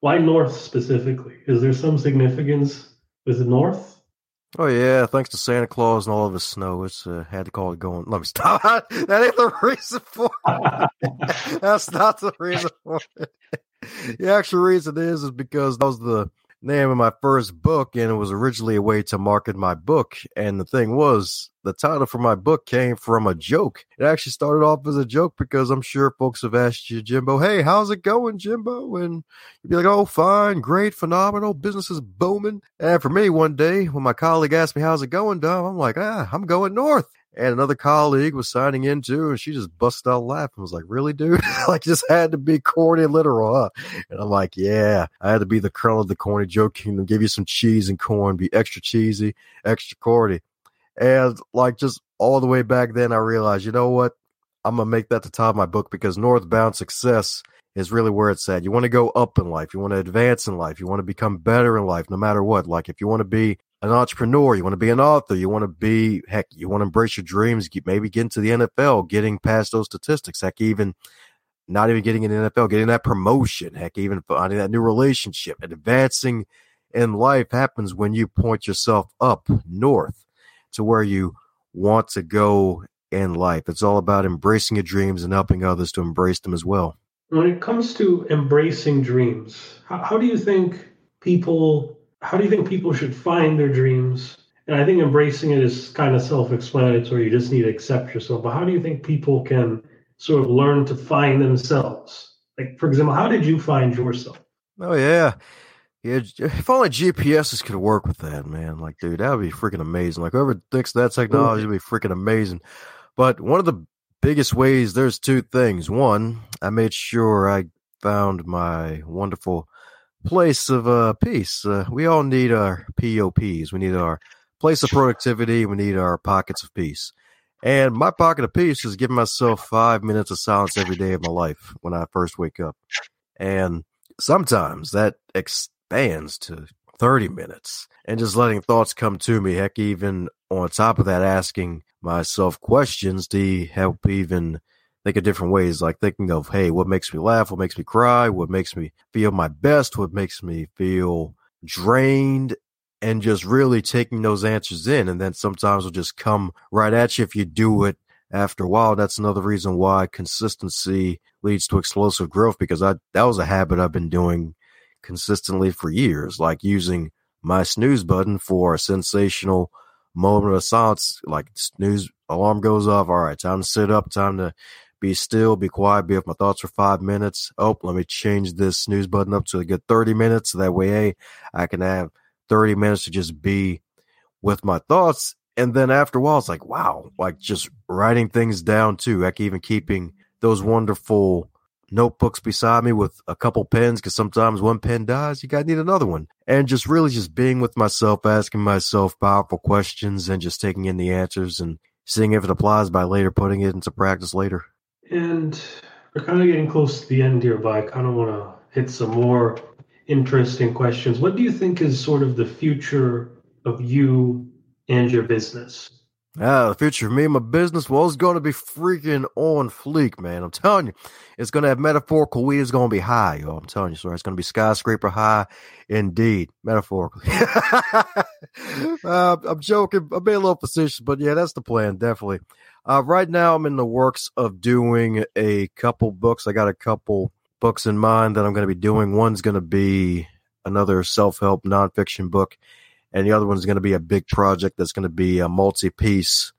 Why North specifically? Is there some significance with the North? Oh yeah, thanks to Santa Claus and all of his snow, it's uh, had to call it going. Let me stop. that ain't the reason for it. That's not the reason for it. The actual reason is is because that was the name of my first book, and it was originally a way to market my book. And the thing was, the title for my book came from a joke. It actually started off as a joke because I'm sure folks have asked you, Jimbo, hey, how's it going, Jimbo? And you'd be like, oh, fine, great, phenomenal, business is booming. And for me, one day when my colleague asked me, how's it going, Dom? I'm like, ah, I'm going north. And another colleague was signing in too, and she just busted out laughing. Was like, "Really, dude? like, just had to be corny literal, huh?" And I'm like, "Yeah, I had to be the colonel of the corny joke kingdom. Give you some cheese and corn, be extra cheesy, extra corny." And like, just all the way back then, I realized, you know what? I'm gonna make that the top of my book because northbound success is really where it's at. You want to go up in life. You want to advance in life. You want to become better in life, no matter what. Like if you want to be an entrepreneur, you want to be an author, you want to be, heck, you want to embrace your dreams, maybe get into the NFL, getting past those statistics, heck, even not even getting in the NFL, getting that promotion, heck, even finding that new relationship advancing in life happens when you point yourself up north to where you want to go in life. It's all about embracing your dreams and helping others to embrace them as well. When it comes to embracing dreams, how, how do you think people how do you think people should find their dreams? And I think embracing it is kind of self-explanatory. You just need to accept yourself. But how do you think people can sort of learn to find themselves? Like, for example, how did you find yourself? Oh yeah. Yeah, if only GPSs could work with that, man. Like, dude, that would be freaking amazing. Like, whoever thinks that technology would be freaking amazing. But one of the biggest ways, there's two things. One, I made sure I found my wonderful place of uh, peace. Uh, we all need our POPs. We need our place of productivity. We need our pockets of peace. And my pocket of peace is giving myself five minutes of silence every day of my life when I first wake up. And sometimes that expands to 30 minutes and just letting thoughts come to me. Heck, even on top of that, asking myself questions to help even think of different ways, like thinking of, hey, what makes me laugh? What makes me cry? What makes me feel my best? What makes me feel drained? And just really taking those answers in. And then sometimes will just come right at you if you do it after a while. That's another reason why consistency leads to explosive growth because I that was a habit I've been doing consistently for years, like using my snooze button for a sensational moment of silence, like snooze alarm goes off. All right, time to sit up, time to be still, be quiet, be with my thoughts for five minutes. Oh, let me change this snooze button up to a good 30 minutes. So that way, hey, I can have 30 minutes to just be with my thoughts. And then after a while, it's like, wow, like just writing things down too. Like even keeping those wonderful notebooks beside me with a couple pens because sometimes one pen dies, you gotta need another one. And just really just being with myself, asking myself powerful questions and just taking in the answers and seeing if it applies by later putting it into practice later. And we're kind of getting close to the end here, but I kind of want to hit some more interesting questions. What do you think is sort of the future of you and your business? Ah, the future of me and my business, well, it's going to be freaking on fleek, man. I'm telling you, it's going to have metaphorical weed. It's going to be high, yo. I'm telling you, sorry. It's going to be skyscraper high indeed, metaphorically. uh, I'm joking. I'm being a little facetious, but yeah, that's the plan, definitely. Uh, right now, I'm in the works of doing a couple books. I got a couple books in mind that I'm going to be doing. One's going to be another self help nonfiction book, and the other one's going to be a big project that's going to be a multi piece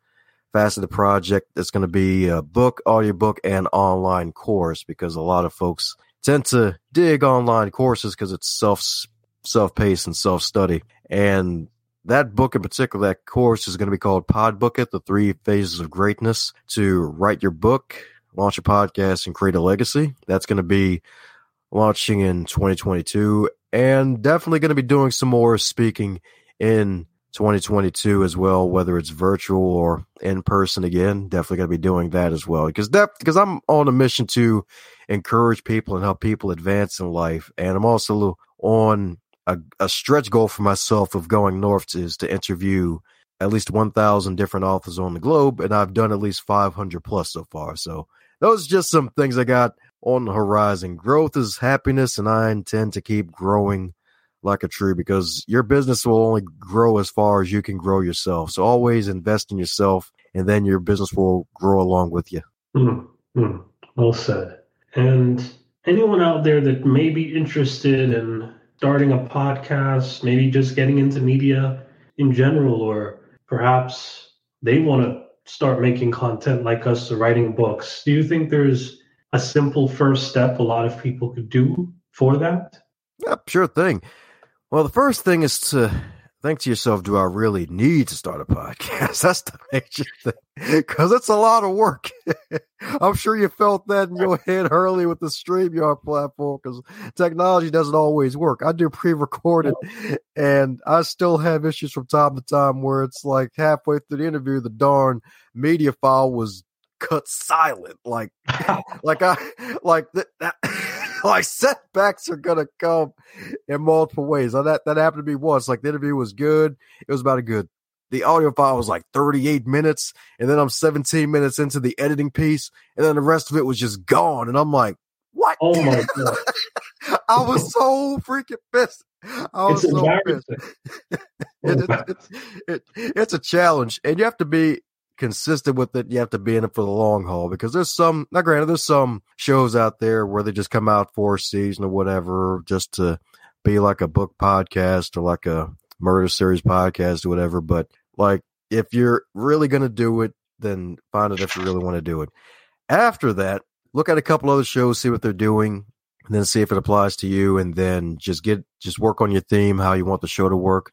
faceted project that's going to be a book, audiobook, and online course because a lot of folks tend to dig online courses because it's self self paced and self study. And that book in particular, that course is going to be called Pod Book It, the three phases of greatness to write your book, launch a podcast, and create a legacy. That's going to be launching in 2022 and definitely going to be doing some more speaking in 2022 as well, whether it's virtual or in person again. Definitely going to be doing that as well because that because I'm on a mission to encourage people and help people advance in life, and I'm also on a, a stretch goal for myself of going north is to interview at least 1,000 different authors on the globe, and I've done at least 500 plus so far. So those are just some things I got on the horizon. Growth is happiness, and I intend to keep growing like a tree because your business will only grow as far as you can grow yourself. So always invest in yourself, and then your business will grow along with you. Mm-hmm. Well said. And anyone out there that may be interested in starting a podcast, maybe just getting into media in general, or perhaps they want to start making content like us or writing books, do you think there's a simple first step a lot of people could do for that? Yeah, sure thing. Well, the first thing is to think to yourself, do I really need to start a podcast? That's the major thing because it's a lot of work. I'm sure you felt that in your head early with the StreamYard platform because technology doesn't always work. I do pre recorded and I still have issues from time to time where it's like halfway through the interview, the darn media file was cut silent. Like, like I, like that. that like setbacks are gonna come in multiple ways. Now, that that happened to me once. Like the interview was good. It was about a good. The audio file was like 38 minutes, and then I'm 17 minutes into the editing piece, and then the rest of it was just gone. And I'm like, what? Oh my god! I was so freaking pissed. I was it's so pissed. it, it, oh it, it's a challenge, and you have to be consistent with it, you have to be in it for the long haul because there's some, now granted, there's some shows out there where they just come out for a season or whatever just to be like a book podcast or like a murder series podcast or whatever. But like, if you're really going to do it, then find it if you really want to do it. After that, look at a couple other shows, see what they're doing, and then see if it applies to you, and then just get just work on your theme, how you want the show to work,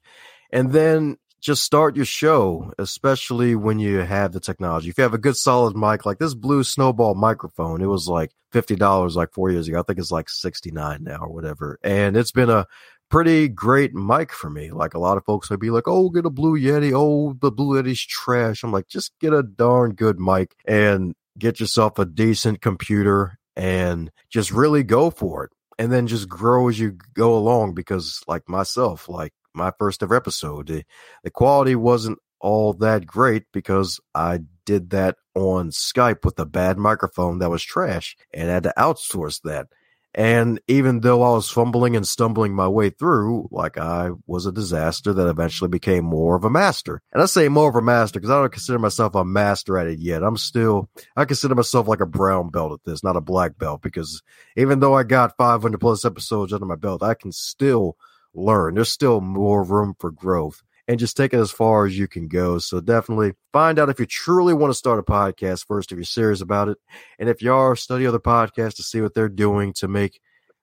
and then just start your show, especially when you have the technology. If you have a good solid mic, like this blue snowball microphone, it was like $50 like four years ago. I think it's like 69 now or whatever. And it's been a pretty great mic for me. Like a lot of folks would be like, oh, get a blue Yeti. Oh, the blue Yeti's trash. I'm like, just get a darn good mic and get yourself a decent computer and just really go for it. And then just grow as you go along because like myself, like my first ever episode. The, quality wasn't all that great because I did that on Skype with a bad microphone that was trash and I had to outsource that. And even though I was fumbling and stumbling my way through, like I was a disaster that eventually became more of a master. And I say more of a master because I don't consider myself a master at it yet. I'm still, I consider myself like a brown belt at this, not a black belt, because even though I got 500 plus episodes under my belt, I can still learn. There's still more room for growth and just take it as far as you can go. So definitely find out if you truly want to start a podcast first, if you're serious about it. And if you are, study other podcasts to see what they're doing to make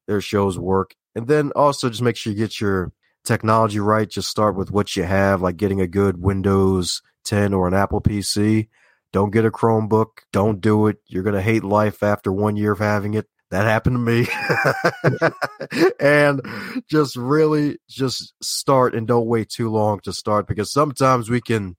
their shows work. And then also just make sure you get your technology right. Just start with what you have, like getting a good Windows 10 or an Apple PC. Don't get a Chromebook. Don't do it. You're going to hate life after one year of having it that happened to me. And just really just start and don't wait too long to start because sometimes we can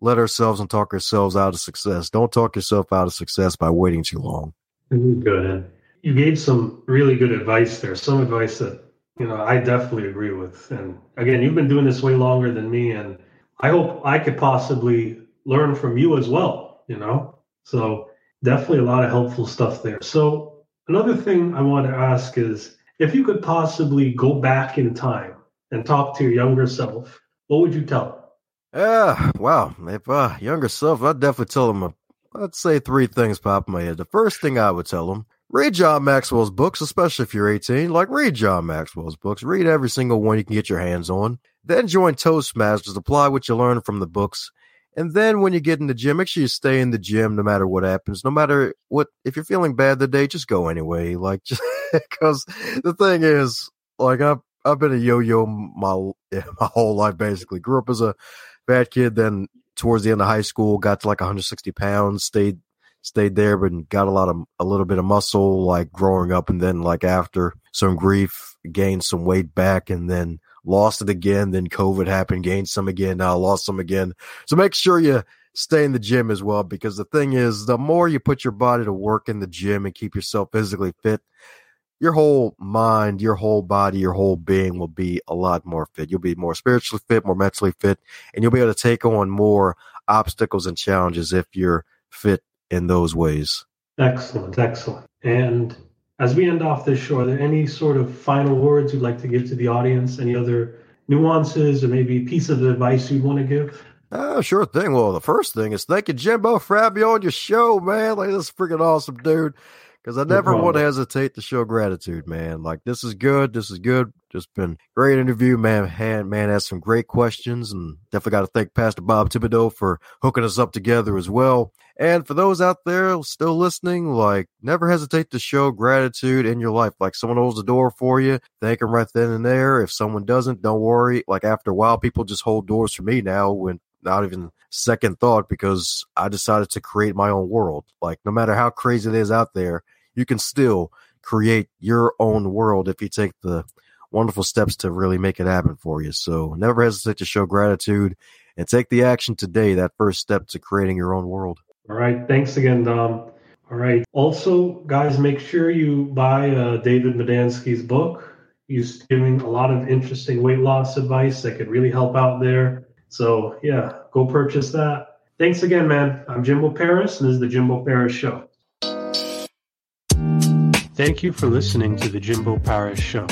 let ourselves and talk ourselves out of success. Don't talk yourself out of success by waiting too long. Mm-hmm. Good and you gave some really good advice there some advice that you know i definitely agree with. And again you've been doing this way longer than me and i hope i could possibly learn from you as well you know? So definitely a lot of helpful stuff there. So Another thing I want to ask is if you could possibly go back in time and talk to your younger self, what would you tell? Yeah, wow. If uh, younger self, I'd definitely tell him, I'd say three things pop in my head. The first thing I would tell him, read John Maxwell's books, especially if you're 18. Like, read John Maxwell's books. Read every single one you can get your hands on. Then join Toastmasters. Apply what you learn from the books and then when you get in the gym, make sure you stay in the gym no matter what happens. No matter what, if you're feeling bad the day, just go anyway. Like, because the thing is, like, I've, I've been a yo yo my, my whole life basically. Grew up as a fat kid, then towards the end of high school, got to like 160 pounds, stayed stayed there, but got a lot of a little bit of muscle like growing up, and then like after some grief, gained some weight back, and then lost it again. Then COVID happened, gained some again, now lost some again. So make sure you stay in the gym as well, because the thing is, the more you put your body to work in the gym and keep yourself physically fit, your whole mind, your whole body, your whole being will be a lot more fit. You'll be more spiritually fit, more mentally fit, and you'll be able to take on more obstacles and challenges if you're fit in those ways. Excellent, excellent. And as we end off this show, are there any sort of final words you'd like to give to the audience? Any other nuances or maybe piece of advice you'd want to give? Uh, sure thing. Well, the first thing is thank you, Jimbo, for having me on your show, man. Like, this is freaking awesome, dude. Because I never want to hesitate to show gratitude, man. Like, this is good. This is good. Just been great interview, man. Man, man has some great questions, and definitely got to thank Pastor Bob Thibodeau for hooking us up together as well. And for those out there still listening, like, never hesitate to show gratitude in your life. Like, someone holds the door for you, thank them right then and there. If someone doesn't, don't worry. Like, after a while, people just hold doors for me now when not even second thought because I decided to create my own world. Like no matter how crazy it is out there, you can still create your own world if you take the wonderful steps to really make it happen for you. So never hesitate to show gratitude and take the action today, that first step to creating your own world. All right. Thanks again, Dom. All right. Also, guys, make sure you buy uh, David Medansky's book. He's giving a lot of interesting weight loss advice that could really help out there. So yeah, go purchase that. Thanks again, man. I'm Jimbo Paris, and this is the Jimbo Paris Show. Thank you for listening to the Jimbo Paris Show.